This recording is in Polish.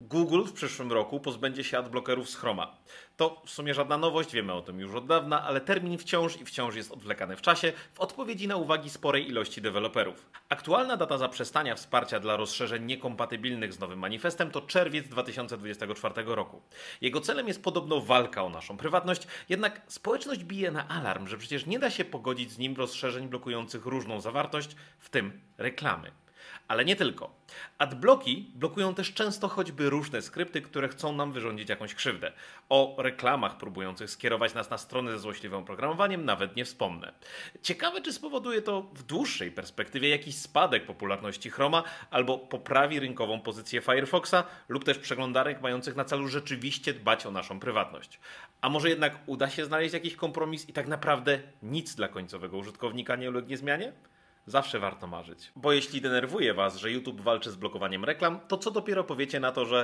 Google w przyszłym roku pozbędzie się adblockerów z Chroma. To w sumie żadna nowość, wiemy o tym już od dawna, ale termin wciąż i wciąż jest odwlekany w czasie w odpowiedzi na uwagi sporej ilości deweloperów. Aktualna data zaprzestania wsparcia dla rozszerzeń niekompatybilnych z nowym manifestem to czerwiec 2024 roku. Jego celem jest podobno walka o naszą prywatność, jednak społeczność bije na alarm, że przecież nie da się pogodzić z nim rozszerzeń blokujących różną zawartość, w tym reklamy. Ale nie tylko. Adblocki blokują też często choćby różne skrypty, które chcą nam wyrządzić jakąś krzywdę. O reklamach próbujących skierować nas na stronę ze złośliwym oprogramowaniem nawet nie wspomnę. Ciekawe, czy spowoduje to w dłuższej perspektywie jakiś spadek popularności Chroma albo poprawi rynkową pozycję Firefoxa lub też przeglądarek mających na celu rzeczywiście dbać o naszą prywatność. A może jednak uda się znaleźć jakiś kompromis i tak naprawdę nic dla końcowego użytkownika nie ulegnie zmianie? Zawsze warto marzyć. Bo jeśli denerwuje Was, że YouTube walczy z blokowaniem reklam, to co dopiero powiecie na to, że